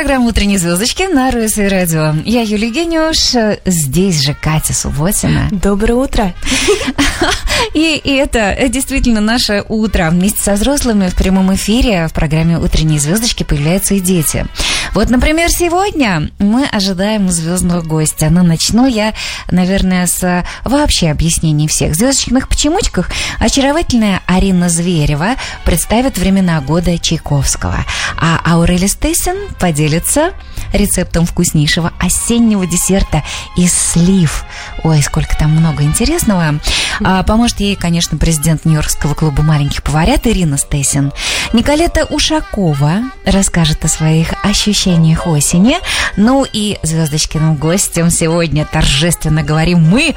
Программа «Утренние звездочки» на РСИ Радио. Я Юлия Гениуш, здесь же Катя Субботина. Доброе утро. И, и это действительно наше утро. Вместе со взрослыми в прямом эфире в программе «Утренние звездочки» появляются и дети. Вот, например, сегодня мы ожидаем звездного гостя. Но начну я, наверное, с вообще объяснений всех звездочных почемучках. Очаровательная Арина Зверева представит времена года Чайковского. А Аурели Стейсен поделится рецептом вкуснейшего осеннего десерта из слив. Ой, сколько там много интересного. А, поможет ей, конечно, президент Нью-Йоркского клуба маленьких поварят Ирина Стейсин. Николета Ушакова расскажет о своих ощущениях осени. Ну и звездочкиным гостем сегодня торжественно говорим мы,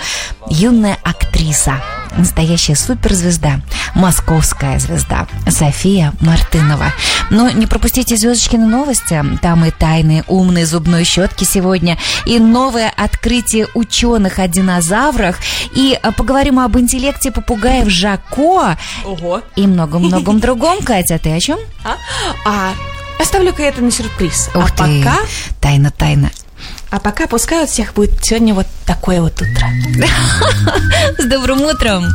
юная актриса, настоящая суперзвезда, московская звезда София Мартынова. Но не пропустите звездочкины новости. Там и тайные умные зубной щетки сегодня, и новое открытие ученых о динозаврах, и а, поговорим об интеллекте попугаев Жако. Ого. И многом-многом другом. Катя, ты о чем? А, а оставлю-ка это на сюрприз. Ух а ты. пока, Тайна-тайна. а пока пускай у всех будет сегодня вот такое вот утро. С добрым утром!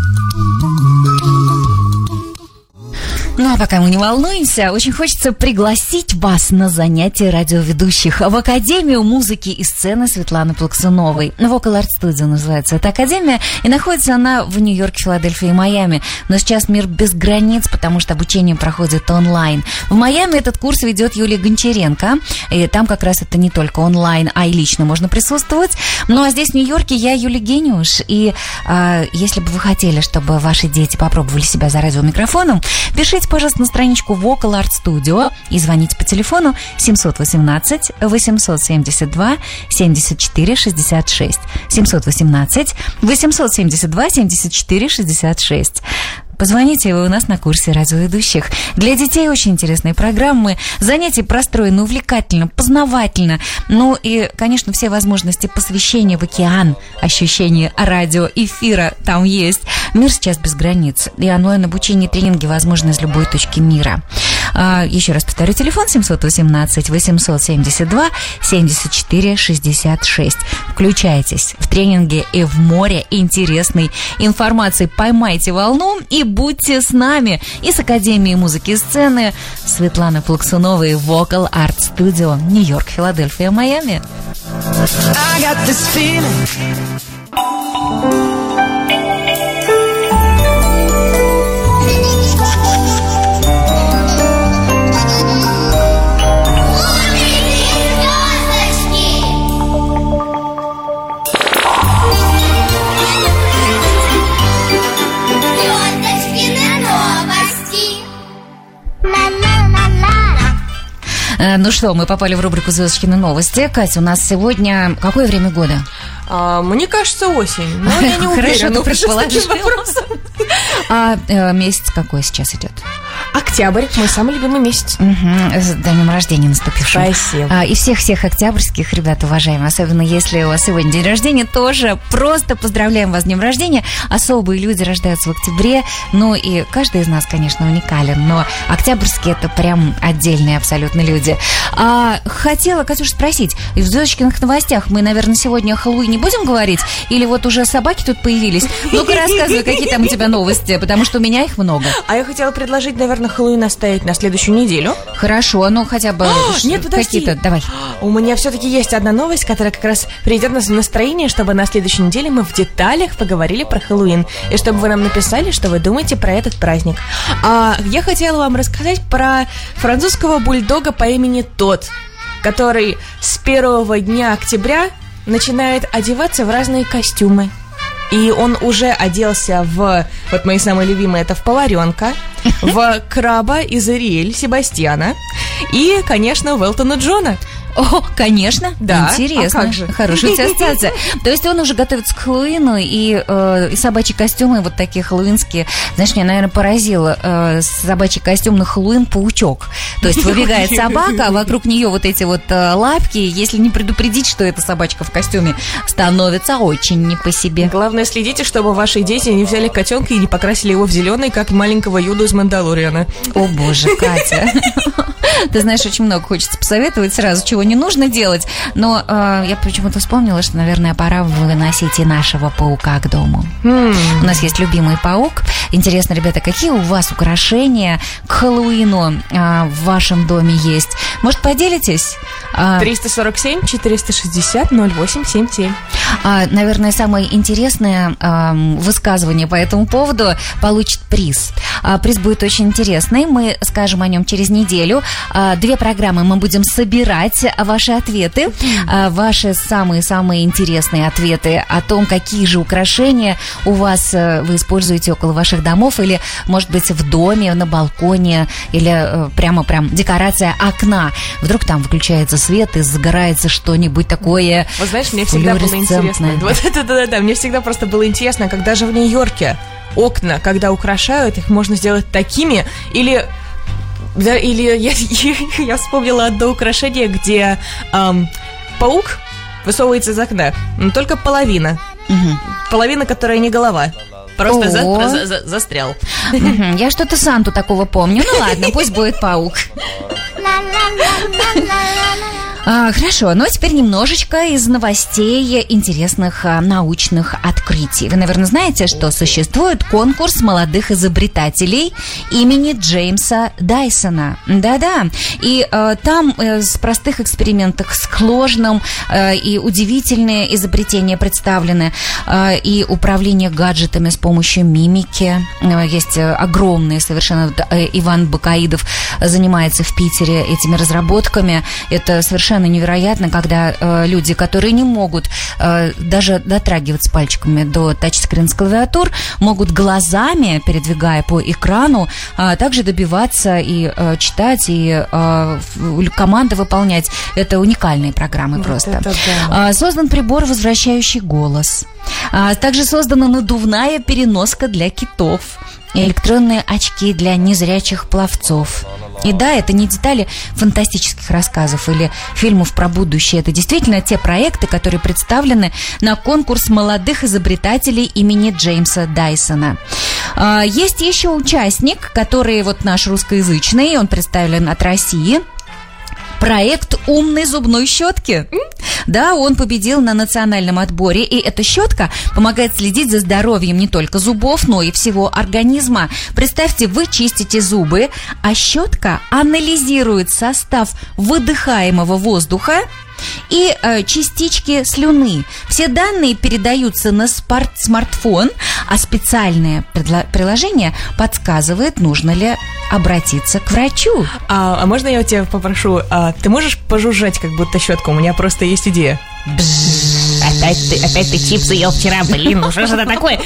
Ну а пока мы не волнуемся, очень хочется пригласить вас на занятия радиоведущих в Академию музыки и сцены Светланы Плаксуновой. Vocal Art Studio называется эта академия, и находится она в Нью-Йорке, Филадельфии и Майами. Но сейчас мир без границ, потому что обучение проходит онлайн. В Майами этот курс ведет Юлия Гончаренко, и там как раз это не только онлайн, а и лично можно присутствовать. Ну а здесь, в Нью-Йорке, я Юлия Гениуш, и а, если бы вы хотели, чтобы ваши дети попробовали себя за радиомикрофоном, пишите, пожалуйста, на страничку Vocal Art Studio и звоните по телефону 718 872 74 66. 718 872 74 66. Позвоните, вы у нас на курсе радиоведущих. Для детей очень интересные программы. Занятия простроены увлекательно, познавательно. Ну и, конечно, все возможности посвящения в океан, ощущения радиоэфира там есть. Мир сейчас без границ. И онлайн-обучение и тренинги возможны из любой точки мира. А, еще раз повторю, телефон 718 872 74 66. Включайтесь в тренинге и в море интересной информации. Поймайте волну и будьте с нами. И с Академией музыки и сцены Светланы Плаксуновой Vocal Art Studio Нью-Йорк, Филадельфия, Майами. I got this feeling. Ну что, мы попали в рубрику «Звездочкины новости». Катя, у нас сегодня какое время года? А, мне кажется, осень. Но я не Хорошо, уверена. ты таким предположила. вопросом. А э, месяц какой сейчас идет? Октябрь, мой самый любимый месяц. Мгм, С днем рождения наступившим. Спасибо. А, и всех-всех октябрьских ребят, уважаемые, особенно если у вас сегодня день рождения, тоже просто поздравляем вас с днем рождения. Особые люди рождаются в октябре, ну и каждый из нас, конечно, уникален, но октябрьские это прям отдельные абсолютно люди. А, хотела, Катюш, спросить, в звездочкиных новостях мы, наверное, сегодня о Хэллоуине будем говорить? Или вот уже собаки тут появились? Ну-ка рассказывай, какие там у тебя новости, потому что у меня их много. А я хотела предложить, наверное, Хэллоуин оставить на следующую неделю. Хорошо, ну хотя бы ш- нет, подожди. какие-то, давай. У меня все-таки есть одна новость, которая как раз приведет нас в настроение, чтобы на следующей неделе мы в деталях поговорили про Хэллоуин. И чтобы вы нам написали, что вы думаете про этот праздник. А, я хотела вам рассказать про французского бульдога по имени Тот, который с первого дня октября начинает одеваться в разные костюмы. И он уже оделся в, вот мои самые любимые, это в поваренка, в краба из Ариэль Себастьяна и, конечно, в Элтона Джона. О, конечно, Да, интересно. а как же? Хорошая у тебя ассоциация. То есть он уже готовится к Хэллоуину, и, э, и собачьи костюмы вот такие хэллоуинские. Знаешь, меня, наверное, поразило э, собачий костюм на Хэллоуин паучок. То есть выбегает собака, а вокруг нее вот эти вот э, лапки. Если не предупредить, что эта собачка в костюме, становится очень не по себе. Главное, следите, чтобы ваши дети не взяли котенка и не покрасили его в зеленый, как маленького Юду из Мандалориана. О боже, Катя. Ты знаешь, очень много хочется посоветовать сразу, чего не нужно делать. Но э, я почему-то вспомнила, что, наверное, пора выносить и нашего паука к дому. У нас есть любимый паук. Интересно, ребята, какие у вас украшения к Хэллоуину э, в вашем доме есть? Может, поделитесь? А, 347 460 0877. а, наверное, самое интересное ам, высказывание по этому поводу получит приз. А, приз будет очень интересный. Мы скажем о нем через неделю. А, две программы мы будем собирать а, ваши ответы, а, ваши самые-самые интересные ответы о том, какие же украшения у вас э, вы используете около ваших домов или, может быть, в доме, на балконе или э, прямо прям декорация окна. Вдруг там выключается свет и загорается что-нибудь такое Вот знаешь, мне всегда было интересно. Вот это да, да, да. Мне всегда просто было интересно, как даже в Нью-Йорке окна, когда украшают, их можно сделать такими или да, или я, я вспомнила одно украшение, где ам, паук высовывается из окна, но только половина. Половина, которая не голова. Просто за- за- за- застрял. Я что-то Санту такого помню. Ну ладно, пусть будет паук. А, хорошо, ну а теперь немножечко из новостей интересных а, научных открытий. Вы, наверное, знаете, что существует конкурс молодых изобретателей имени Джеймса Дайсона. Да-да. И э, там э, с простых экспериментов с сложным э, и удивительные изобретения представлены. Э, и управление гаджетами с помощью мимики. Э, Есть э, огромные совершенно... Иван Бакаидов занимается в Питере этими разработками. Это совершенно невероятно, когда э, люди, которые не могут э, даже дотрагиваться пальчиками до тачскрин с клавиатур, могут глазами, передвигая по экрану, а, также добиваться и э, читать, и э, команды выполнять. Это уникальные программы просто. это да. А, Создан прибор, возвращающий голос. А, Также создана надувная переноска для китов. Электронные очки для незрячих пловцов. И да, это не детали фантастических рассказов или фильмов про будущее. Это действительно те проекты, которые представлены на конкурс молодых изобретателей имени Джеймса Дайсона. А, Есть еще участник, который вот наш русскоязычный, он представлен от России. Проект умной зубной щетки. Да, он победил на национальном отборе, и эта щетка помогает следить за здоровьем не только зубов, но и всего организма. Представьте, вы чистите зубы, а щетка анализирует состав выдыхаемого воздуха и э, частички слюны. Все данные передаются на спарт- смартфон, а специальное приложение подсказывает, нужно ли обратиться к врачу. А, а можно я у тебя попрошу, а, ты можешь пожужжать, как будто щетка? У меня просто есть идея. Опять ты, опять ты чипсы ел вчера, блин, ну что же это такое?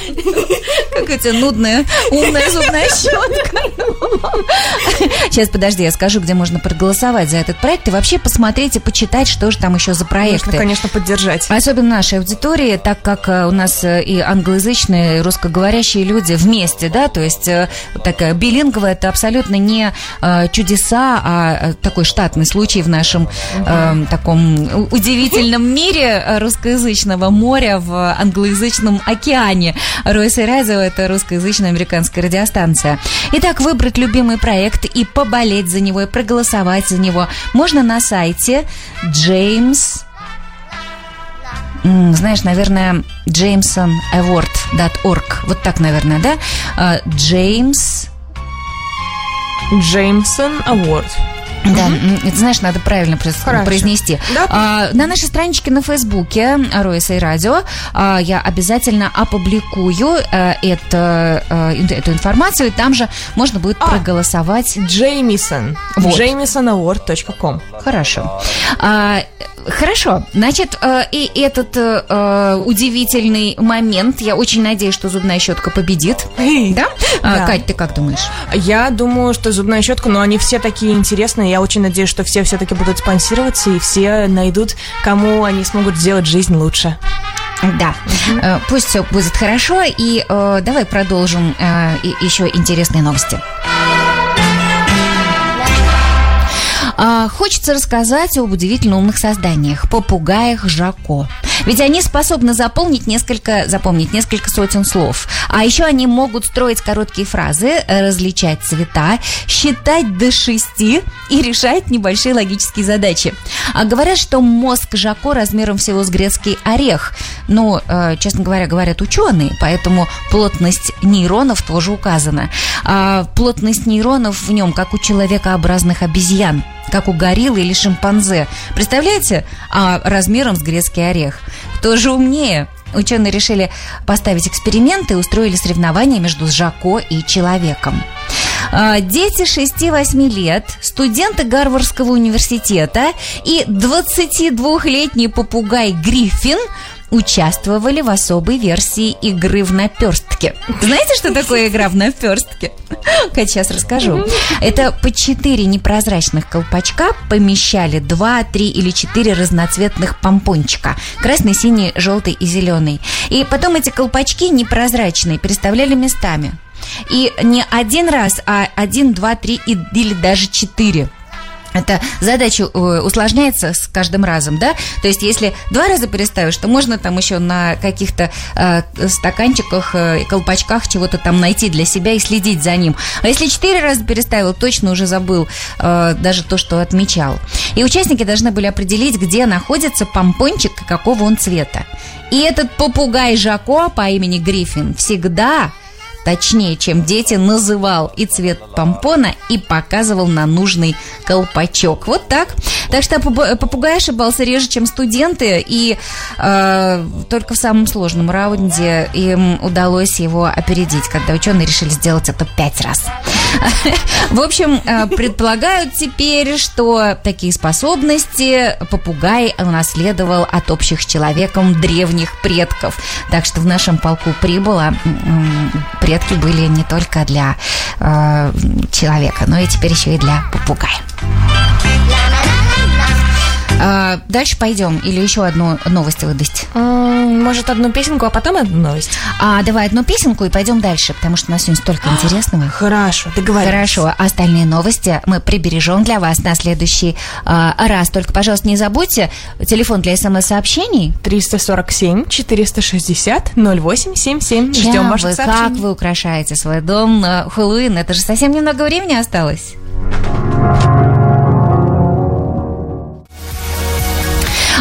Как у тебя нудная, умная зубная щетка. Сейчас, подожди, я скажу, где можно проголосовать за этот проект. И вообще посмотреть и почитать, что же там еще за Нужно, проекты. конечно, поддержать. Особенно нашей аудитории, так как э, у нас э, и англоязычные, и русскоговорящие люди вместе, да, то есть э, такая билинговая, это абсолютно не чудеса, а такой штатный случай в нашем э, таком удивительном мире э, русскоязычного моря в англоязычном океане. Ройс и Радио – это русскоязычная американская радиостанция. Итак, выбрать любимый проект и поболеть за него, и проголосовать за него можно на сайте James знаешь, наверное, jamesonaward.org. Вот так, наверное, да? А, Джеймс... Джеймсон Award. Да, м, это, знаешь, надо правильно Хорошо. произнести. Да. А, на нашей страничке на Фейсбуке Роиса и Радио а, я обязательно опубликую э, это, ин- эту информацию, и там же можно будет А. проголосовать. Джеймисон. Вот. JamisonAward.com. Хорошо. А, хорошо. Значит, э, и этот э, э, удивительный момент, я очень надеюсь, что зубная щетка победит. Да? А, Да. Кать, ты как думаешь? Я думаю, что зубная щетка, но они все такие интересные. Я очень надеюсь, что все все-таки будут спонсироваться и все найдут, кому они смогут сделать жизнь лучше. Да. Э, Пусть все будет хорошо. И э, давай продолжим э, еще интересные новости. А, хочется рассказать об удивительно умных созданиях, попугаях Жако. Ведь они способны заполнить несколько, запомнить несколько сотен слов. А еще они могут строить короткие фразы, различать цвета, считать до шести и решать небольшие логические задачи. А говорят, что мозг Жако размером всего с грецкий орех. Ну, э, честно говоря, говорят ученые, поэтому плотность нейронов тоже указана. А плотность нейронов в нем, как у человекообразных обезьян как у гориллы или шимпанзе. Представляете? А размером с грецкий орех. Кто же умнее? Ученые решили поставить эксперименты и устроили соревнования между Жако и человеком. А, Дети 6-8 лет, студенты Гарвардского университета и 22-летний попугай Гриффин участвовали в особой версии игры в наперстке. Знаете, что такое игра в наперстке? Кать, сейчас расскажу. Это по четыре непрозрачных колпачка помещали два, три или четыре разноцветных помпончика. Красный, синий, желтый и зеленый. И потом эти колпачки непрозрачные переставляли местами. И не один раз, а один, два, три и, или даже четыре. Это задача э, усложняется с каждым разом, да? То есть, если два раза переставишь, то можно там еще на каких-то э, стаканчиках э, колпачках чего-то там найти для себя и следить за ним. А если четыре раза переставил, точно уже забыл э, даже то, что отмечал. И участники должны были определить, где находится помпончик и какого он цвета. И этот попугай Жако по имени Гриффин всегда точнее, чем дети, называл и цвет помпона и показывал на нужный колпачок. Вот так. Так что попу- попугай ошибался реже, чем студенты, и э, только в самом сложном раунде им удалось его опередить, когда ученые решили сделать это пять раз. В общем, э, предполагают теперь, что такие способности попугай унаследовал от общих человеком древних предков. Так что в нашем полку прибыло предки были не только для э, человека, но и теперь еще и для попугая. А, дальше пойдем или еще одну новость выдать? М, Может, одну песенку, а потом одну новость? А, давай одну песенку и пойдем дальше, потому что у нас сегодня столько интересного. Хорошо, договорились. Хорошо, остальные новости мы прибережем для вас на следующий а, раз. Только, пожалуйста, не забудьте телефон для смс-сообщений. 347 460 0877. Чем Ждем вы, ваших как сообщений. вы украшаете свой дом на Хэллоуин? Это же совсем немного времени осталось.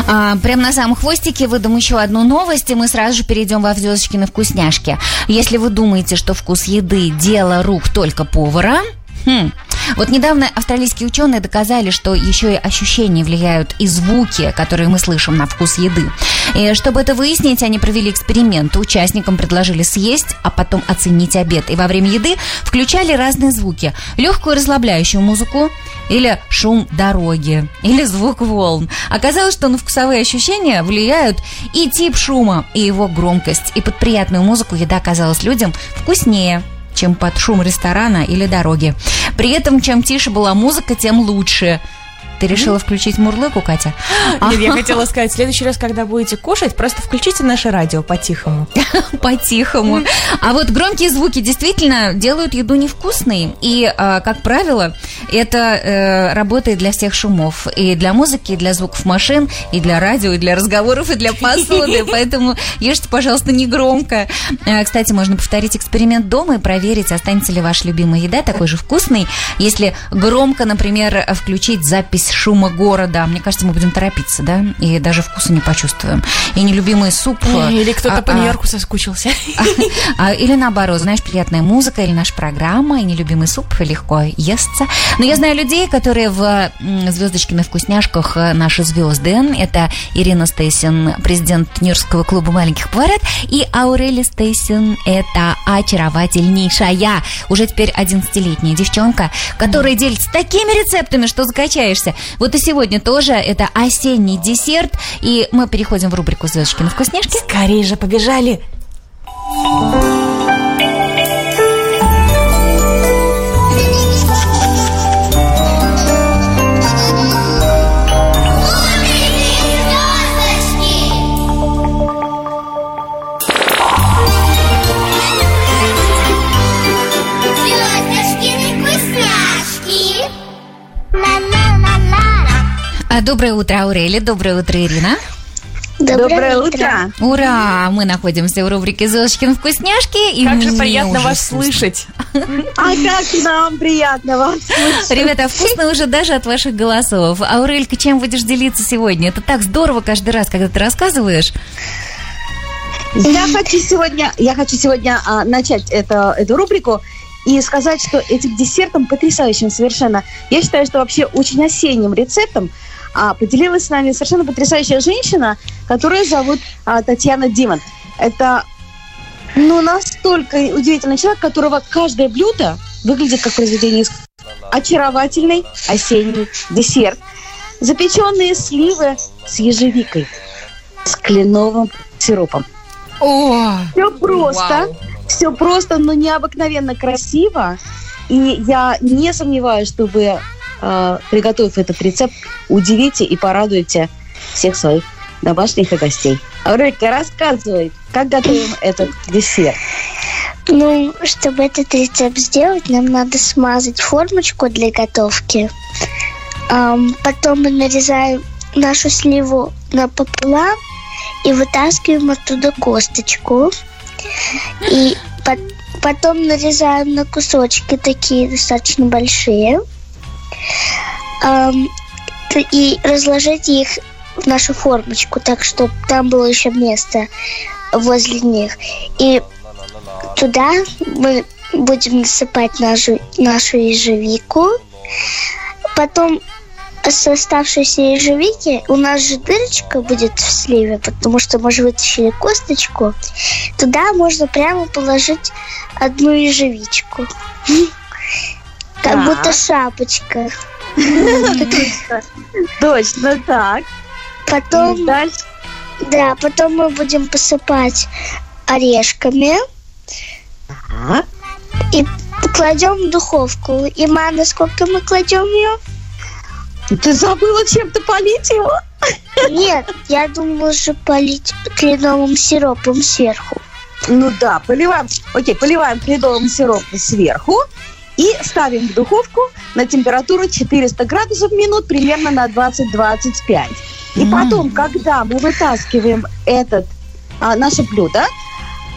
А, прямо на самом хвостике выдам еще одну новость, и мы сразу же перейдем во звездочкины вкусняшки. Если вы думаете, что вкус еды – дело рук только повара, хм, вот недавно австралийские ученые доказали, что еще и ощущения влияют и звуки, которые мы слышим на вкус еды. И чтобы это выяснить, они провели эксперимент. Участникам предложили съесть, а потом оценить обед. И во время еды включали разные звуки. Легкую расслабляющую музыку, или шум дороги, или звук волн. Оказалось, что на вкусовые ощущения влияют и тип шума, и его громкость. И под приятную музыку еда оказалась людям вкуснее чем под шум ресторана или дороги. При этом, чем тише была музыка, тем лучше. Ты решила включить мурлыку, Катя? Нет, я хотела сказать, в следующий раз, когда будете кушать, просто включите наше радио по-тихому. По-тихому. А вот громкие звуки действительно делают еду невкусной. И, а, как правило, это э, работает для всех шумов. И для музыки, и для звуков машин, и для радио, и для разговоров, и для посуды. Поэтому ешьте, пожалуйста, не громко. Э, Кстати, можно повторить эксперимент дома и проверить, останется ли ваша любимая еда такой же вкусной, если громко, например, включить запись шума города. Мне кажется, мы будем торопиться, да? И даже вкуса не почувствуем. И нелюбимый суп... э, Или кто-то а, по а, Нью-Йорку соскучился. а, Или наоборот, знаешь, приятная музыка или наша программа, и нелюбимый суп легко естся. Но я знаю людей, которые в м, «Звездочкиных вкусняшках» э, наши звезды. Это Ирина Стейсин, президент Нью-Йоркского клуба маленьких поварят, и Аурели Стейсин, это очаровательнейшая, уже теперь 11-летняя девчонка, которая делится такими рецептами, что закачаешься. Вот и сегодня тоже это осенний десерт, и мы переходим в рубрику «Звездочкины вкусняшки». Скорее же, побежали. Вкусняшки. Доброе утро, Аурели. Доброе утро, Ирина. Доброе, утро. Ура! Мы находимся в рубрике «Золушкин вкусняшки». И Как же приятно вас вкусно. слышать. А как нам приятно вас слышать. Ребята, вкусно уже даже от ваших голосов. Аурелька, чем будешь делиться сегодня? Это так здорово каждый раз, когда ты рассказываешь. Я хочу сегодня, я хочу сегодня а, начать это, эту рубрику и сказать, что этим десертом потрясающим совершенно. Я считаю, что вообще очень осенним рецептом а, поделилась с нами совершенно потрясающая женщина, которую зовут а, Татьяна Димон. Это ну, настолько удивительный человек, которого каждое блюдо выглядит как произведение искусства. Очаровательный осенний десерт. Запеченные сливы с ежевикой, с кленовым сиропом. О, Все просто, все просто, но необыкновенно красиво. И я не сомневаюсь, что вы, э, приготовив этот рецепт, удивите и порадуете всех своих домашних и гостей. Аурелька, рассказывай, как готовим этот десерт. Ну, чтобы этот рецепт сделать, нам надо смазать формочку для готовки. Ам, потом мы нарезаем нашу сливу напополам и вытаскиваем оттуда косточку. И по- потом нарезаем на кусочки такие достаточно большие. И разложить их в нашу формочку, так чтобы там было еще место возле них. И туда мы будем насыпать нашу, нашу ежевику. Потом с оставшейся ежевики у нас же дырочка будет в сливе, потому что мы же вытащили косточку. Туда можно прямо положить одну ежевичку. Как Так. будто шапочка. Точно так. Потом, Дальше. да, потом мы будем посыпать орешками. И кладем в духовку. И мама, сколько мы кладем ее? Ты забыла чем-то полить его? Нет, я думала же полить кленовым сиропом сверху. Ну да, поливаем. Окей, поливаем кленовым сиропом сверху и ставим в духовку на температуру 400 градусов в минут, примерно на 20-25. И потом, когда мы вытаскиваем этот, а, наше блюдо,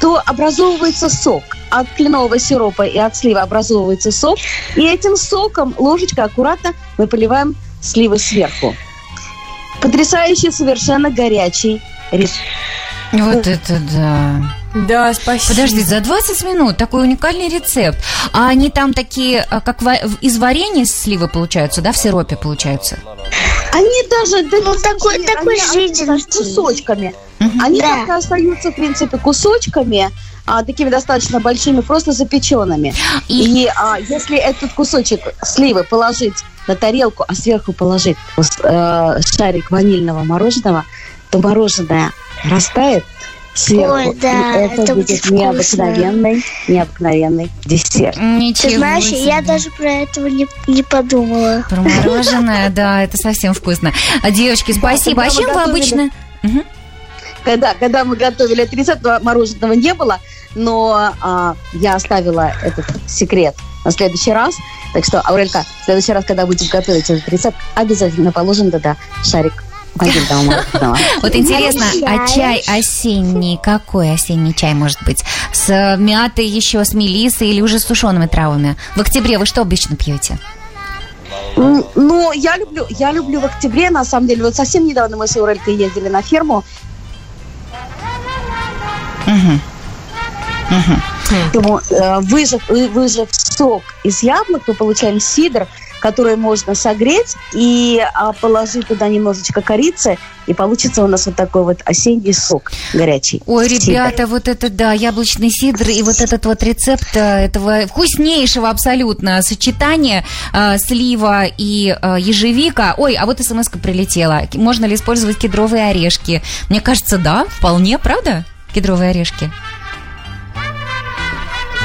то образовывается сок. От кленового сиропа и от сливы образовывается сок. И этим соком ложечкой аккуратно мы поливаем сливы сверху. Потрясающий, совершенно горячий рис. вот это да. Да, спасибо. Подожди, за 20 минут такой уникальный рецепт. А они там такие, а, как во- из варенья сливы получаются, да, в сиропе получаются? Они даже... да, Ну, такой- они такой жиденький. кусочками. Они Да. так и остаются, в принципе, кусочками, а, такими достаточно большими, просто запеченными. И- И, а, если этот кусочек сливы положить на тарелку, а сверху положить э, шарик ванильного мороженого, то мороженое растает сверху. Ой, да, и это, это будет будет необыкновенный, необыкновенный десерт. Ничего Ты знаешь, я себе. даже про этого не, не подумала. Про мороженое, да, это совсем вкусно. А, девочки, спасибо. А когда мы чем вы готовили- обычно... Когда, когда мы готовили этот рецепт, мороженого не было, но а, я оставила этот секрет на следующий раз. Так что, Аурелька, в следующий раз, когда будем готовить этот рецепт, обязательно положим туда шарик. Вот интересно, а чай осенний, какой осенний чай может быть? С мятой еще, с мелиссой или уже с сушеными травами? В октябре вы что обычно пьете? Ну, я люблю, я люблю в октябре, на самом деле. Вот совсем недавно мы с Аурелькой ездили на ферму. Поэтому, э, выжав, э, выжав сок из яблок, мы получаем сидр, который можно согреть и а, положить туда немножечко корицы, и получится у нас вот такой вот осенний сок горячий. Ой, Сидр. ребята, вот это да, яблочный сидр и вот этот вот рецепт э, этого вкуснейшего абсолютно сочетания э, слива и э, ежевика. Ой, а вот смс прилетела. Можно ли использовать кедровые орешки? Мне кажется, да, вполне, правда? Кедровые орешки.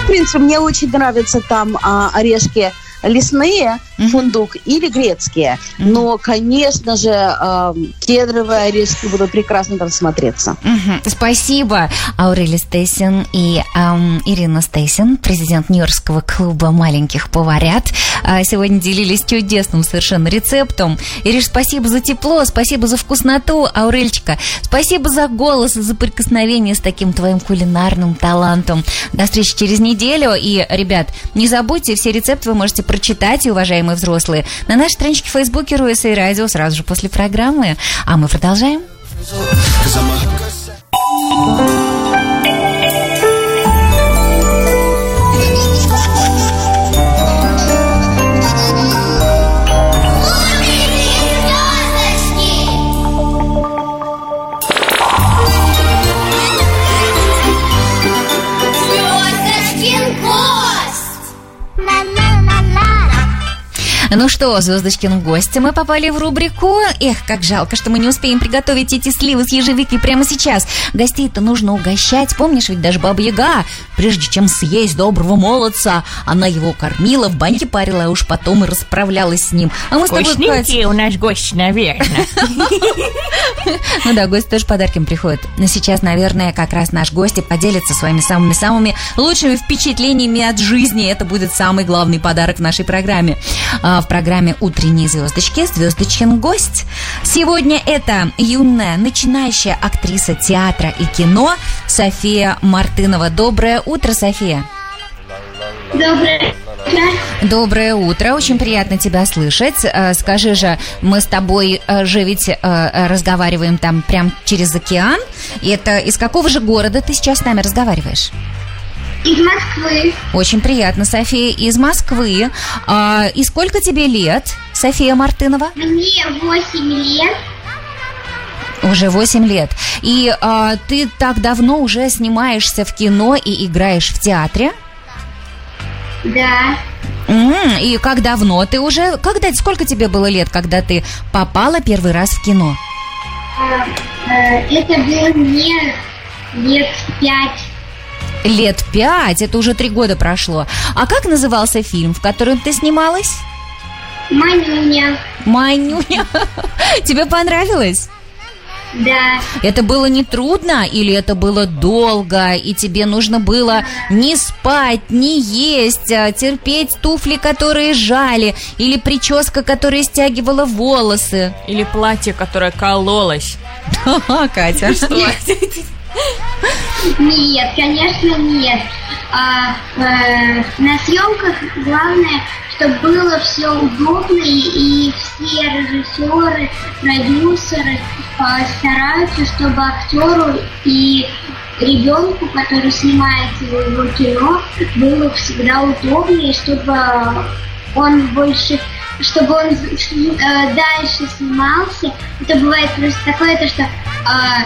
В принципе, мне очень нравятся там а, орешки лесные фундук или грецкие. Но, конечно же, э, кедровые орешки будут прекрасно там смотреться. Мгм. Спасибо, Аурели Стейсин и ам, Ирина Стейсин, президент Нью-Йоркского клуба маленьких поварят. А, Сегодня делились чудесным совершенно рецептом. Ириш, спасибо за тепло, спасибо за вкусноту, Аурельчика. Спасибо за голос и за прикосновение с таким твоим кулинарным талантом. До встречи через неделю. И, ребят, не забудьте, все рецепты вы можете прочитать, и, уважаемые взрослые, на нашей страничке в Фейсбуке Руэса и Радио сразу же после программы. А мы продолжаем. Ну что, Звездочкин гости, мы попали в рубрику. Эх, как жалко, что мы не успеем приготовить эти сливы с ежевикой прямо сейчас. Гостей-то нужно угощать. Помнишь, ведь даже Баба Яга, прежде чем съесть доброго молодца, она его кормила, в баньке парила, а уж потом и расправлялась с ним. А мы с тобой, Кать, у нас гости, наверное. Ну да, гости тоже подарками приходят. Но сейчас, наверное, как раз наш гость и поделится своими самыми-самыми лучшими впечатлениями от жизни. Это будет самый главный подарок в нашей программе. В программе «Утренние звездочки» звездочкин гость. Сегодня это юная, начинающая актриса театра и кино София Мартынова. Доброе утро, София. Доброе. Доброе утро, очень приятно тебя слышать. Э, Скажи же, мы с тобой э, же ведь э, разговариваем там прям через океан. И это из какого же города ты сейчас с нами разговариваешь? Из Москвы. Очень приятно, София, из Москвы. А, И сколько тебе лет, София Мартынова? Мне 8 лет. Уже 8 лет. И а, ты так давно уже снимаешься в кино и играешь в театре? Да. М, И как давно ты уже... Когда, сколько тебе было лет, когда ты попала первый раз в кино? А, э, Это было мне лет пять. Лет пять, это уже три года прошло. А как назывался фильм, в котором ты снималась? Манюня. Манюня. Тебе понравилось? Да. Это было не трудно или это было долго, и тебе нужно было не спать, не есть, а терпеть туфли, которые жали, или прическа, которая стягивала волосы? Или платье, которое кололось. Катя, что? Нет, конечно, нет. А, э, на съемках главное, чтобы было все удобно, и, и все режиссеры, продюсеры стараются, чтобы актеру и ребенку, который снимается в его кино, было всегда удобнее, чтобы он больше чтобы он э, дальше снимался. Это бывает просто такое, то, что а,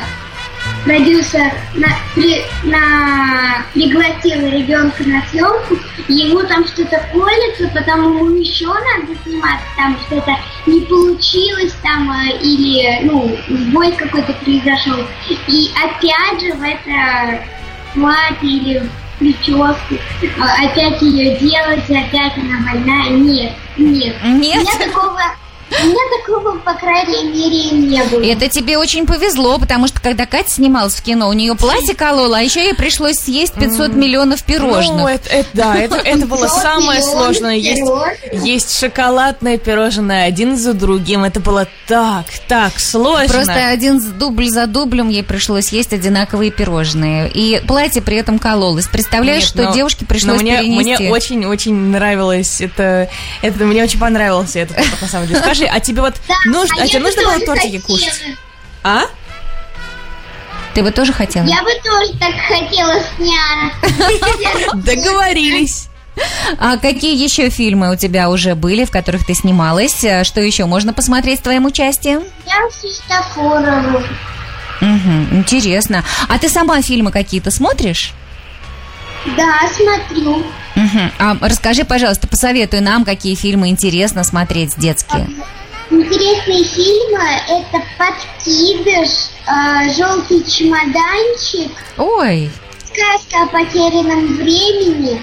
продюсер на, при- на- пригласил ребенка на съемку, ему там что-то колется, потом ему еще надо сниматься, там что-то не получилось, там, э, или, ну, сбой какой-то произошел. И опять же в это платье или прическу, э, опять ее делать, опять она больная. Нет, нет. У Нет? меня такого, у меня такого, по крайней мере, не было. Это тебе очень повезло, потому что когда Катя снималась в кино, у нее платье кололо, а еще ей пришлось съесть 500 миллионов пирожных. Ну, это, это- да, это, это было самое сложное. Есть, есть шоколадное пирожное один за другим. Это было так, так сложно. Просто один с- дубль за дублем ей пришлось есть одинаковые пирожные. И платье при этом кололось. Представляешь, Нет, что но- девушке но пришлось мне, перенести. Мне очень-очень нравилось это, это. Мне очень понравился этот опыт, на самом деле. Скажи, а тебе вот Да, нужно, а, я тебе нужно было тортики хотела. кушать? А? Ты бы тоже хотела? Я бы тоже так хотела сняться. Договорились. А какие еще фильмы у тебя уже были, в которых ты снималась? А Что еще можно посмотреть с твоим участием? Я Свистофорову. Мгм, интересно. А ты сама фильмы какие-то смотришь? Да, смотрю. Мгм. А расскажи, пожалуйста, посоветуй нам, какие фильмы интересно смотреть детские. Интересные фильмы это «Подкидыш», э, «Желтый чемоданчик», Ой, «Сказка о потерянном времени»,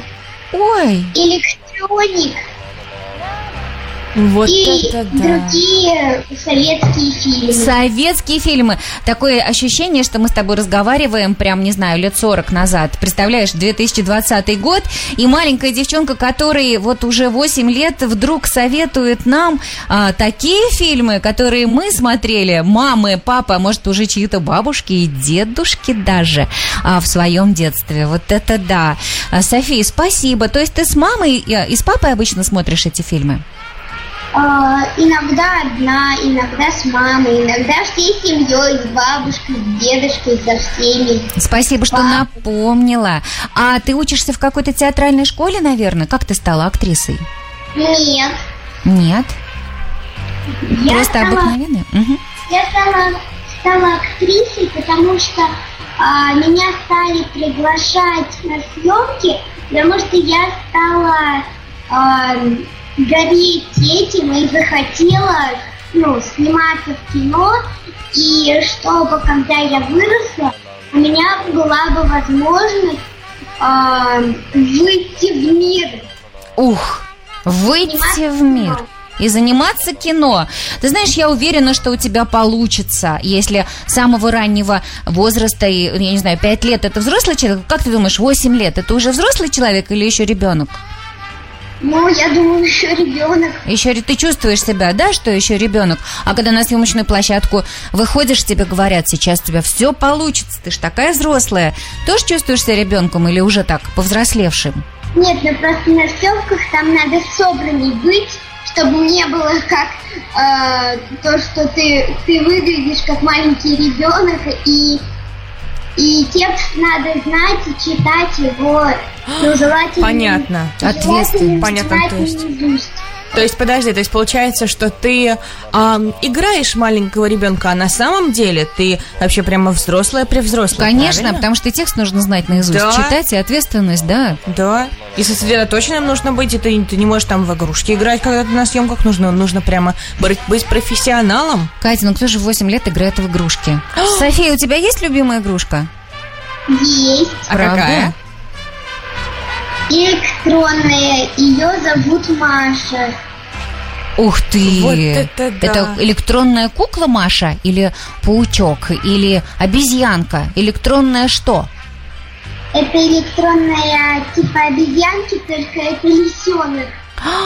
ой, «Электроник». Вот и это да. другие советские фильмы. Советские фильмы. Такое ощущение, что мы с тобой разговариваем прям, не знаю, лет 40 назад. Представляешь, 2020 год, и маленькая девчонка, которой вот уже 8 лет, вдруг советует нам а, такие фильмы, которые мы смотрели, мамы, папа, может, уже чьи-то бабушки и дедушки даже а, в своем детстве. Вот это да. А, София, спасибо. То есть ты с мамой э, и с папой обычно смотришь эти фильмы? А, иногда одна, иногда с мамой, иногда всей семьей, с бабушкой, с дедушкой, со всеми. Спасибо, что Папа. напомнила. А ты учишься в какой-то театральной школе, наверное? Как ты стала актрисой? Нет, Нет, я просто стала, обыкновенная. Мгм. я стала, стала актрисой, потому что а, меня стали приглашать на съемки, потому что я стала а, гореть этим и захотела ну, сниматься в кино, и чтобы, когда я выросла, у меня была бы возможность а, выйти в мир. Ух, выйти Сниматься в мир. кино. И заниматься кино. Ты знаешь, я уверена, что у тебя получится, если с самого раннего возраста, и, я не знаю, 5 лет это взрослый человек. Как ты думаешь, 8 лет это уже взрослый человек или еще ребенок? Ну, я думаю, еще ребенок. Еще ты чувствуешь себя, да, что еще ребенок? А когда на съемочную площадку выходишь, тебе говорят, сейчас у тебя все получится, ты ж такая взрослая. Тоже чувствуешь себя ребенком или уже так, повзрослевшим? Нет, ну просто на съемках там надо собранней быть, чтобы не было как э, то, что ты, ты выглядишь как маленький ребенок, и, и текст надо знать и читать его, ну, желательно... Понятно. Ответственно. Понятно, то есть- наизусть. То есть, подожди, то есть получается, что ты ам, играешь маленького ребенка, а на самом деле ты вообще прямо взрослая превзрослая. Конечно, правильно? потому что текст нужно знать наизусть, Да. читать и ответственность, да. Да. И сосредоточенным нужно быть, и ты, ты не можешь там в игрушки играть, когда ты на съемках нужно, нужно прямо быть, быть профессионалом. Катя, ну кто же в 8 лет играет в игрушки? София, у тебя есть любимая игрушка? Есть А Правда? какая? Электронная, ее зовут Маша. Ух ты! Вот это да. Это электронная кукла Маша или паучок, или обезьянка? Электронная что? Это электронная типа обезьянки, только это лисенок.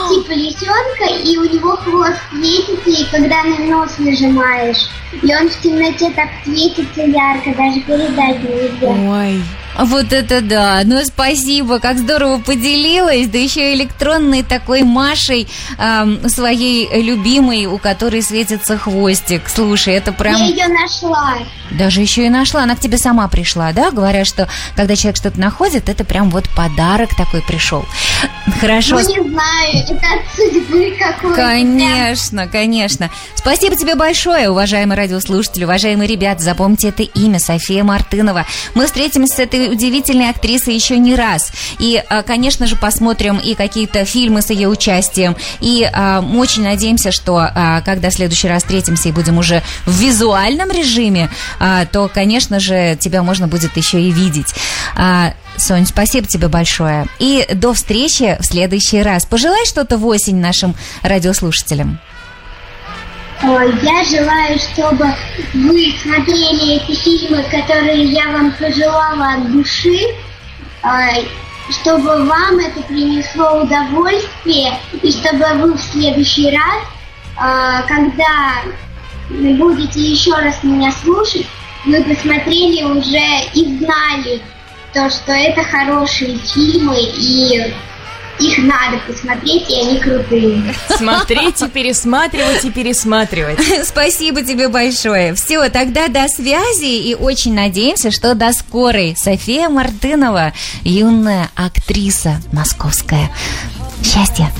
Типа лисенка, и у него хвост светится, и когда на нос нажимаешь, и он в темноте так светится ярко, даже передать нельзя. Ой. Вот это да! Ну, спасибо, как здорово поделилась, да еще и электронной такой Машей, ам, своей любимой, у которой светится хвостик. Слушай, это прям... Я ее нашла. Даже еще и нашла, она к тебе сама пришла, да? Говорят, что когда человек что-то находит, это прям вот подарок такой пришел. Хорошо. Ну, не знаю, это от судьбы какой-то. Конечно, конечно. Спасибо тебе большое, уважаемые радиослушатели, уважаемые ребята. Запомните это имя, София Мартынова. Мы встретимся с этой удивительной актрисой еще не раз. И, а, конечно же, посмотрим и какие-то фильмы с ее участием. И а, мы очень надеемся, что а, когда в следующий раз встретимся и будем уже в визуальном режиме, то, конечно же, тебя можно будет еще и видеть. Сонь, спасибо тебе большое. И до встречи в следующий раз. Пожелай что-то в осень нашим радиослушателям. Я желаю, чтобы вы смотрели эти фильмы, которые я вам пожелала от души, чтобы вам это принесло удовольствие, и чтобы вы в следующий раз, а, когда будете еще раз меня слушать, вы посмотрели уже и знали то, что это хорошие фильмы, и их надо посмотреть, и они крутые. Смотреть и пересматривать и пересматривать. Спасибо тебе большое. Все, тогда до связи и очень надеемся, что до скорой. София Мартынова, юная актриса московская. Счастья.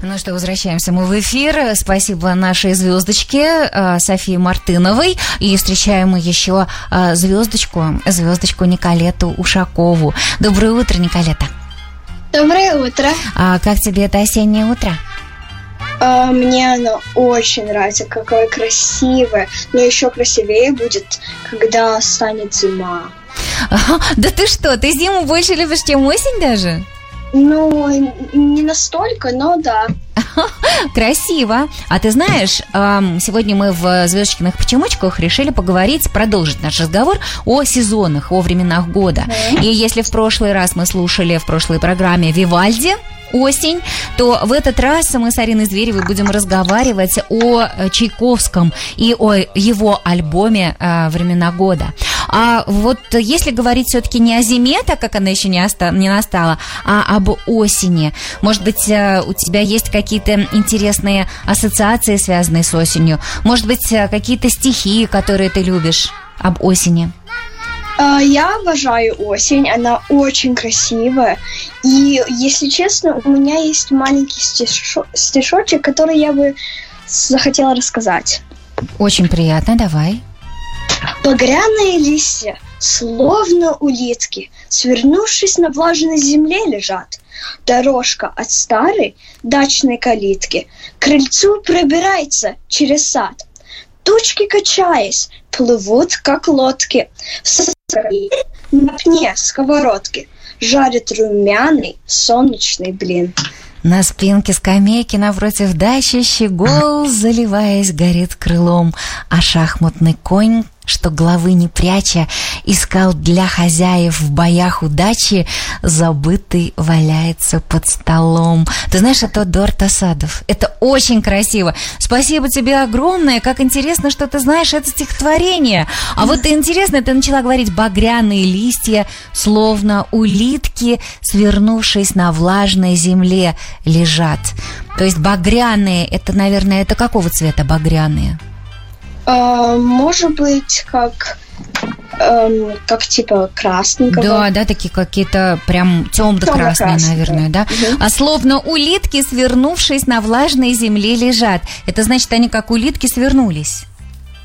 Ну что, возвращаемся мы в эфир. Спасибо нашей звездочке э, Софии Мартыновой. И встречаем мы еще э, звездочку, звездочку Николету Ушакову. Доброе утро, Николета. Доброе утро. А как тебе это осеннее утро? А, Мне оно очень нравится, какое красивое. Но еще красивее будет, когда станет зима. Ага, Да ты что, ты зиму больше любишь, чем осень даже? Ну, не настолько, но да. Красиво. А ты знаешь, сегодня мы в «Звездочкиных почемучках» решили поговорить, продолжить наш разговор о сезонах, о временах года. И если в прошлый раз мы слушали в прошлой программе «Вивальди», осень, то в этот раз мы с Ариной Зверевой будем разговаривать о э, Чайковском и о его альбоме э, «Времена года». А вот если говорить все-таки не о зиме, так как она еще не, оста- не настала, а об осени, может быть, э, у тебя есть какие-то интересные ассоциации, связанные с осенью? Может быть, какие-то стихи, которые ты любишь об осени? А, Я обожаю осень, она очень красивая. И, если честно, у меня есть маленький стишо- стишочек, который я бы захотела рассказать. Очень приятно, давай. Багряные листья, словно улитки, свернувшись на влажной земле, лежат. Дорожка от старой дачной калитки к крыльцу пробирается через сад. Тучки, качаясь, плывут, как лодки. На пне сковородки жарят румяный солнечный блин. На спинке скамейки напротив дачи щегол, заливаясь, горит крылом, а шахматный конь, что главы не пряча, искал для хозяев в боях удачи, забытый валяется под столом. Ты знаешь, это Дорта Садов. Это очень красиво. Спасибо тебе огромное. Как интересно, что ты знаешь это стихотворение. А вот и интересно, ты начала говорить «багряные листья, словно улитки, свернувшись на влажной земле, лежат». То есть багряные, это, наверное, это какого цвета багряные? А, может быть, как, эм, как типа красненького. Да, да, такие какие-то прям темно-красные, наверное, да. А словно улитки, свернувшись на влажной земле, лежат. Это значит, они как улитки свернулись.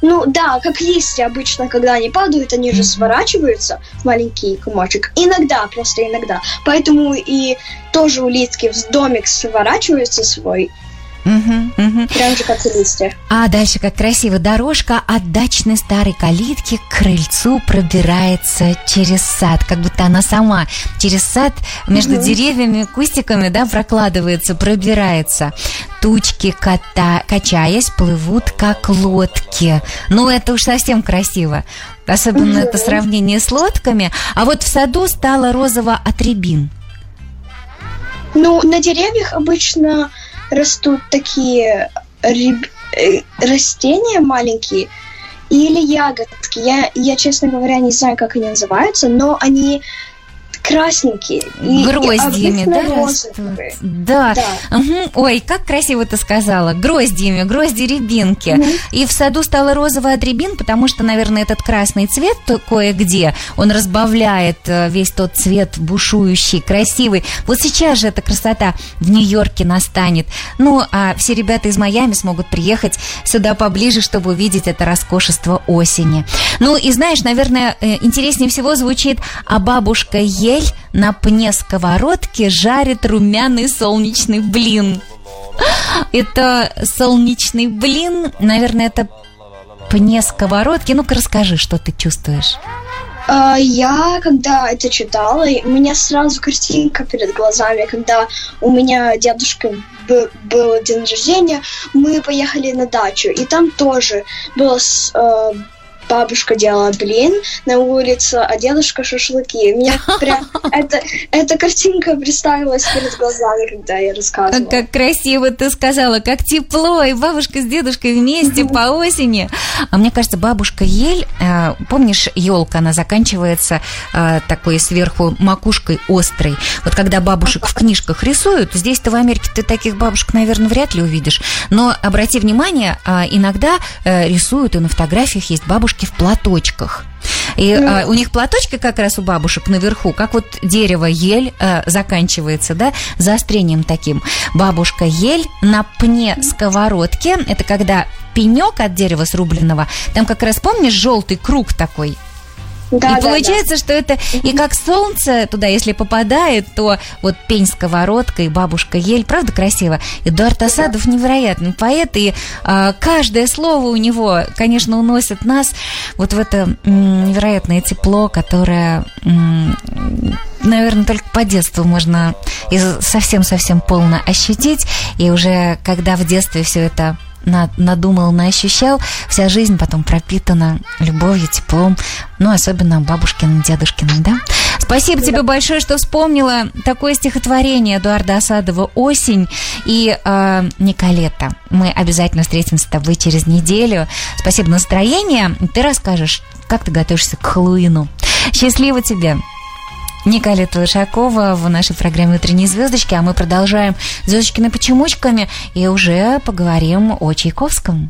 Ну да, как листья обычно, когда они падают, они же сворачиваются в маленький комочек. Иногда, просто иногда. Поэтому и тоже улитки в домик сворачиваются свой, Прям же как и листья. А дальше как красиво. Дорожка от дачной старой калитки к крыльцу пробирается через сад. Как будто она сама через сад между деревьями, кустиками, да, прокладывается, пробирается. Тучки, кота, качаясь, плывут как лодки. Ну, это уж совсем красиво. Особенно это сравнение с лодками. А вот в саду стало розово от рябин. Ну, на деревьях обычно растут такие реб- э, растения маленькие или ягодки. Я, я, честно говоря, не знаю, как они называются, но они красненькие. и- и Гроздьями, обычно да, розовые. Да. Да. Мгм. Ой, как красиво ты сказала. Гроздьями, грозди рябинки. И в саду стало розовое от рябин, потому что, наверное, этот красный цвет кое-где, он разбавляет э, весь тот цвет бушующий, красивый. Вот сейчас же эта красота в Нью-Йорке настанет. Ну, а все ребята из Майами смогут приехать сюда поближе, чтобы увидеть это роскошество осени. Ну, и знаешь, наверное, э, интереснее всего звучит «А бабушка ель на пне сковородки жарит румяный солнечный блин». Это солнечный блин, наверное, это пне сковородки. Ну-ка расскажи, что ты чувствуешь. А, Я, когда это читала, у меня сразу картинка перед глазами, когда у меня дедушка был день рождения, мы поехали на дачу, и там тоже было э, бабушка делала блин на улице, а дедушка шашлыки. Меня прям это, эта картинка представилась перед глазами, когда я рассказывала. Как красиво ты сказала, как тепло, и бабушка с дедушкой вместе по осени. А мне кажется, бабушка ель, э, помнишь, елка, она заканчивается э, такой сверху макушкой острой. Вот когда бабушек в книжках рисуют, здесь-то в Америке ты таких бабушек, наверное, вряд ли увидишь. Но обрати внимание, а, иногда э, рисуют, и на фотографиях есть бабушки в платочках. И а, у них платочки как раз у бабушек наверху, как вот дерево ель а, заканчивается, да, заострением таким. Бабушка ель на пне сковородки, это когда пенек от дерева срубленного, там как раз помнишь желтый круг такой, Да, и да, получается, что это и как солнце туда, если попадает, то вот пень сковородка и бабушка ель, правда красиво? Эдуард Асадов невероятный поэт, и а, каждое слово у него, конечно, уносит нас вот в это м, невероятное тепло, которое, м, наверное, только по детству можно совсем-совсем полно ощутить, и уже когда в детстве все это надумал, наощущал, вся жизнь потом пропитана любовью, теплом, ну, особенно бабушкиным, дедушкиным, да? Спасибо тебе большое, что вспомнила такое стихотворение Эдуарда Осадова «Осень» и э, «Николета». Мы обязательно встретимся с тобой через неделю. Спасибо настроение. Ты расскажешь, как ты готовишься к Хэллоуину. Счастливо тебе! Николета Лошакова в нашей программе «Утренние звездочки», а мы продолжаем «Звездочкины почемучками» и уже поговорим о Чайковском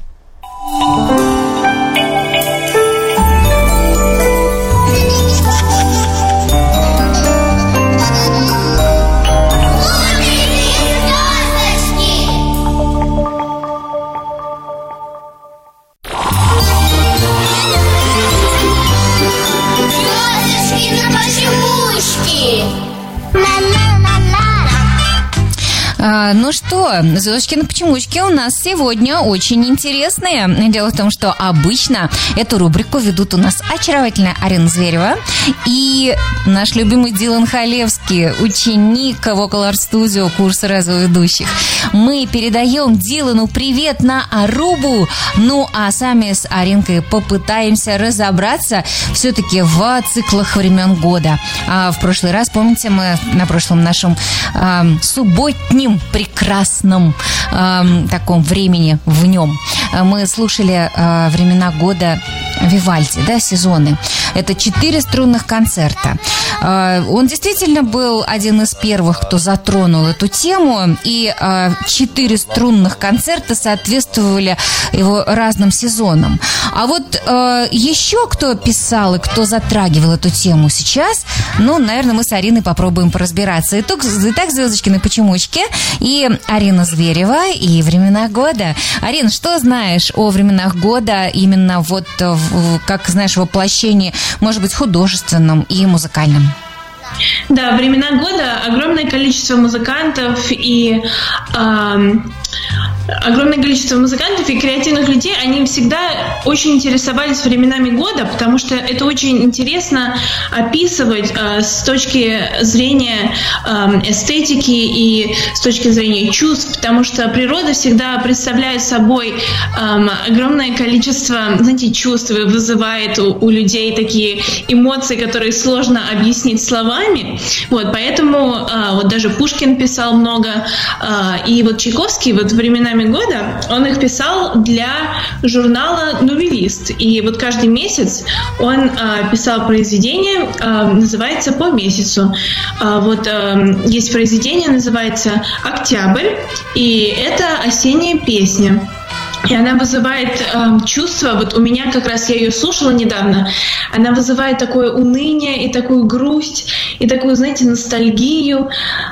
малышки. Мама. А, ну что, Золушкины почемучки у нас сегодня очень интересные. Дело в том, что обычно эту рубрику ведут у нас очаровательная Арина Зверева и наш любимый Дилан Халевский, ученик Vocal Art Studio курса радиоведущих. Мы передаем Дилану привет на Арубу, ну а сами с Аринкой попытаемся разобраться все-таки в циклах времен года. А в прошлый раз, помните, мы на прошлом нашем а, субботнем прекрасном а, таком времени в нем мы слушали а, времена года Вивальди, да, сезоны. Это четыре струнных концерта. А, Он действительно был один из первых, кто затронул эту тему, и а, четыре струнных концерта соответствовали его разным сезонам. А вот а, еще кто писал и кто затрагивал эту тему сейчас, ну, наверное, мы с Ариной попробуем поразбираться. Итак, итак звездочкины почемучки и Арина Зверева и времена года. Арина, что знаешь о временах года именно вот, в- как знаешь, воплощении, может быть, художественном и музыкальном? Да, времена года огромное количество музыкантов и ам, огромное количество музыкантов и креативных людей, они всегда очень интересовались временами года, потому что это очень интересно описывать э, с точки зрения ам, эстетики и с точки зрения чувств, потому что природа всегда представляет собой ам, огромное количество, знаете, чувств и вызывает у, у людей такие эмоции, которые сложно объяснить словами. Вот, поэтому а, вот даже Пушкин писал много, а, и вот Чайковский вот временами года, он их писал для журнала «Нувелист». И вот каждый месяц он а, писал произведение, а, называется «По месяцу». А, вот а, есть произведение, называется «Октябрь», и это осенняя песня. И она вызывает эм, чувство, вот у меня как раз я ее слушала недавно, она вызывает такое уныние и такую грусть, и такую, знаете, ностальгию.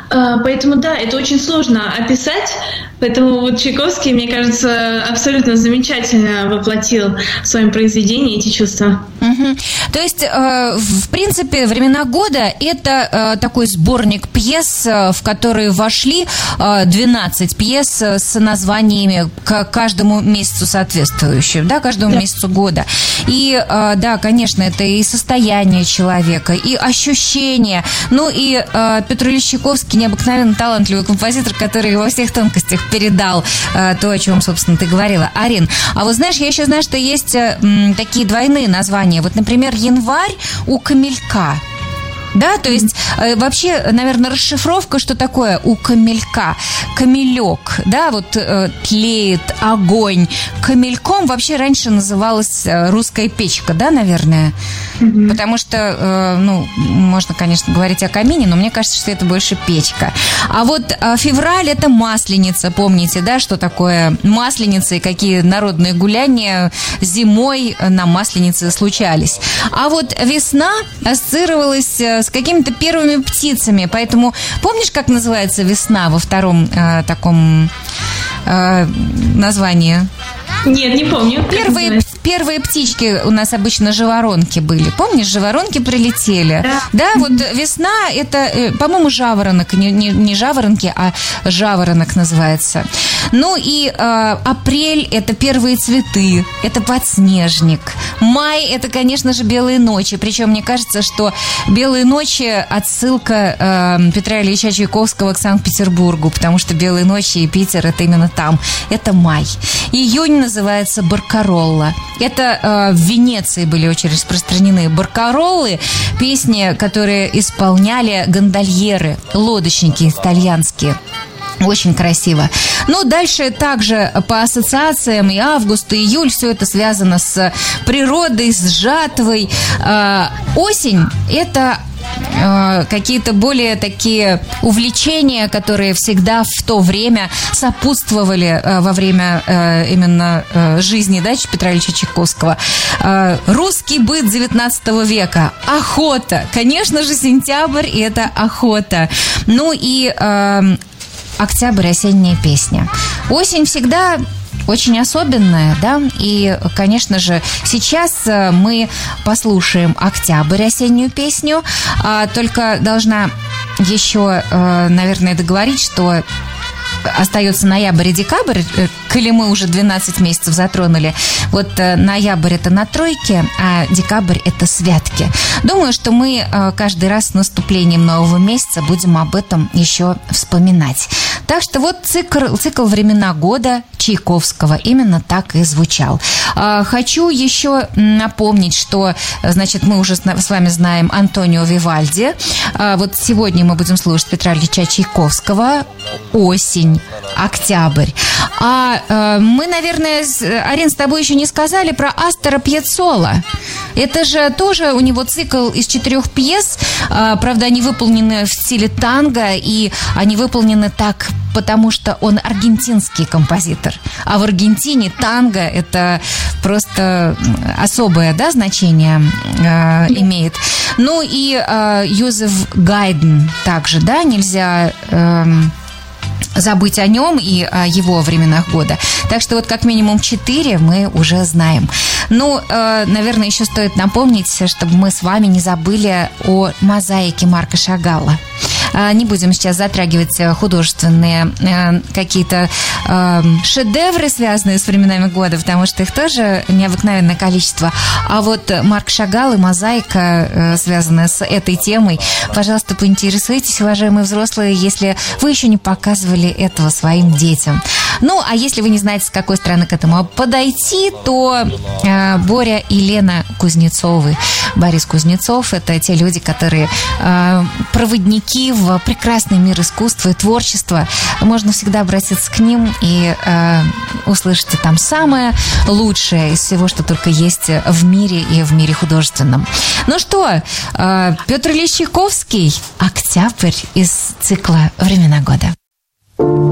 Э, поэтому да, это очень сложно описать, поэтому вот Чайковский, мне кажется, абсолютно замечательно воплотил в своем произведении эти чувства. Мгм. То есть, э, в принципе, времена года это э, такой сборник пьес, э, в которые вошли э, 12 пьес э, с названиями к каждому месяцу соответствующим, да, каждому месяцу года. И э, да, конечно, это и состояние человека, и ощущения. Ну и э, Петр Ильич Чайковский необыкновенно талантливый композитор, который во всех тонкостях передал э, то, о чем, собственно, ты говорила. Арин, а вот знаешь, я еще знаю, что есть э, м, такие двойные названия. Вот, например, январь у камелька. Да, то есть э, вообще, наверное, расшифровка, что такое у камелька. Камелек, да, вот э, тлеет огонь. Камельком вообще раньше называлась э, русская печка, да, наверное? Потому что, э, ну, можно, конечно, говорить о камине, но мне кажется, что это больше печка. А вот э, февраль это масленица, помните, да, что такое масленица и какие народные гуляния зимой на масленице случались. А вот весна ассоциировалась э, с какими-то первыми птицами, поэтому помнишь, как называется весна во втором э, таком э, названии? Нет, не помню. Первые, называется. Первые птички у нас обычно живоронки были. Помнишь, живоронки прилетели? Да. вот весна это, э, по-моему, жаворонок, не, не, не жаворонки, а жаворонок называется. Ну и э, апрель это первые цветы, это подснежник. Май это, конечно же, белые ночи. Причем мне кажется, что белые ночи отсылка э, Петра Ильича Чайковского к Санкт-Петербургу, потому что белые ночи и Питер это именно там. Это май. Июнь называется баркаролла. Это э, в Венеции были очень распространены баркароллы, песни, которые исполняли гондольеры, лодочники итальянские. Очень красиво. Ну, дальше также по ассоциациям и август, и июль, все это связано с природой, с жатвой. Э, осень – это э, какие-то более такие увлечения, которые всегда в то время сопутствовали э, во время э, именно жизни да, Петра Ильича Чайковского. Русский быт 19 века. Охота. Конечно же, сентябрь – это охота. Ну и э, октябрь осенняя песня. Осень всегда очень особенная, да, и, конечно же, сейчас э, мы послушаем «Октябрь» осеннюю песню, а, только должна еще, э, наверное, договорить, что остается ноябрь и декабрь, э, коли мы уже 12 месяцев затронули. Вот ноябрь это на тройке, а декабрь это святки. Думаю, что мы каждый раз с наступлением нового месяца будем об этом еще вспоминать. Так что вот цикл, цикл времена года Чайковского именно так и звучал. А, Хочу еще напомнить, что, значит, мы уже с вами знаем Антонио Вивальди. А, Вот сегодня мы будем слушать Петра Ильича Чайковского «Осень», «Октябрь». А э, мы, наверное, Арин, с тобой еще не сказали про Астера Пьецола. Это же тоже у него цикл из четырех пьес. А, Правда, они выполнены в стиле танго, и они выполнены так, потому что он аргентинский композитор. А в Аргентине танго это просто особое да, значение э, имеет. Ну и э, Юзеф Гайден также, да, нельзя... эм, забыть о нем и о его временах года. Так что вот как минимум четыре мы уже знаем. Ну, э, наверное, еще стоит напомнить, чтобы мы с вами не забыли о мозаике Марка Шагала. Э, Не будем сейчас затрагивать э, художественные э, какие-то э, шедевры, связанные с временами года, потому что их тоже необыкновенное количество. А вот Марк Шагал и мозаика, э, связанная с этой темой, пожалуйста, поинтересуйтесь, уважаемые взрослые, если вы еще не показывали этого своим детям. Ну, а если вы не знаете, с какой стороны к этому подойти, то э, Боря и Лена Кузнецовы, Борис Кузнецов, это те люди, которые э, проводники в прекрасный мир искусства и творчества. Можно всегда обратиться к ним и э, услышите там самое лучшее из всего, что только есть в мире и в мире художественном. Ну что, э, Петр Ильич Чайковский, «Октябрь» из цикла «Времена года». Итак,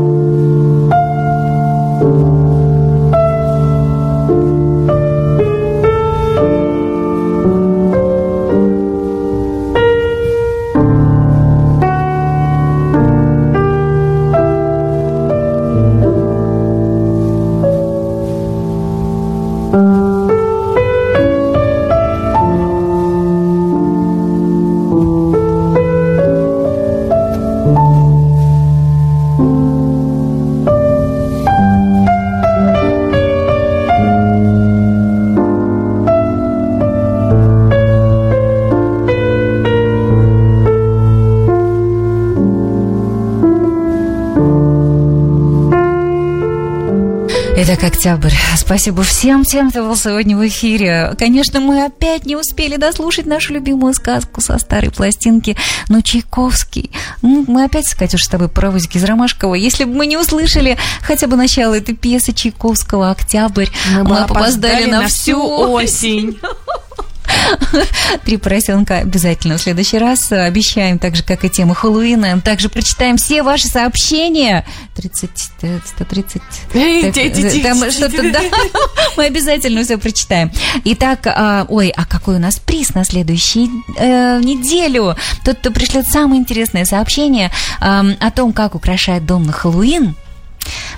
Спасибо всем тем, кто был сегодня в эфире. Конечно, мы опять не успели дослушать нашу любимую сказку со старой пластинки, но Чайковский. Ну, Мы опять, Катюш, с тобой паровозик из Ромашкова. Если бы мы не услышали хотя бы начало этой пьесы Чайковского «Октябрь», мы, бы опоздали опоздали на, всю осень. Три поросенка обязательно в следующий раз. Обещаем, так же, как и тему Хэллоуина. Также прочитаем все ваши сообщения. 30, э, 130... Эй, ти- там что-то, да, мы обязательно все прочитаем. Итак, а, ой, а какой у нас приз на следующую э, неделю? Тот, кто пришлет самое интересное сообщение о том, как украшает дом на Хэллоуин,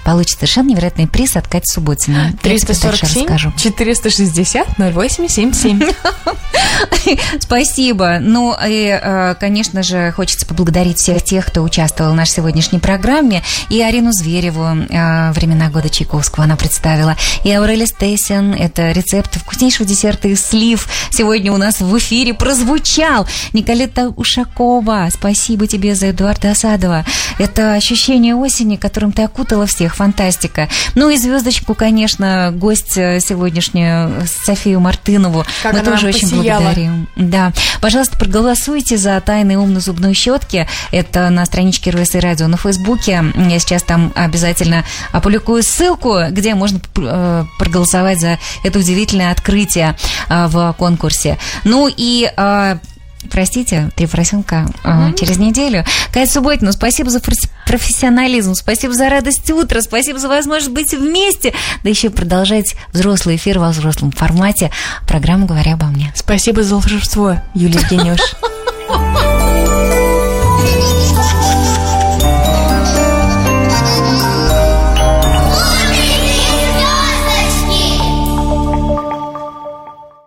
получит совершенно невероятный приз от Кати Субботина. Я тебе дальше 347 расскажу. 460 0877. Спасибо. Ну и, э, конечно же, хочется поблагодарить всех тех, кто участвовал в нашей сегодняшней программе. И Арину Звереву э, «Времена года Чайковского» она представила. И Аурели Стейсен. Это рецепт вкуснейшего десерта из слив. Сегодня у нас в эфире прозвучал. Николета Ушакова. Спасибо тебе за Эдуарда Осадова. Это ощущение осени, которым ты окутала всех. Фантастика. Ну и звездочку, конечно, гость э, сегодняшнюю Софию Мартынову. Как Мы она тоже очень посияла. благодарим. Да. Пожалуйста, проголосуйте за тайные умной зубной щетки. Это на страничке РВС Радио на Фейсбуке. Я сейчас там обязательно опубликую ссылку, где можно э, проголосовать за это удивительное открытие э, в конкурсе. Ну и э, Простите, три поросенка э, через неделю. Катя Субботина, спасибо за профессионализм, спасибо за радость утра, спасибо за возможность быть вместе, да еще продолжать взрослый эфир во взрослом формате. Программа «Говоря обо мне». Спасибо за волшебство, Юлия Евгеньевич.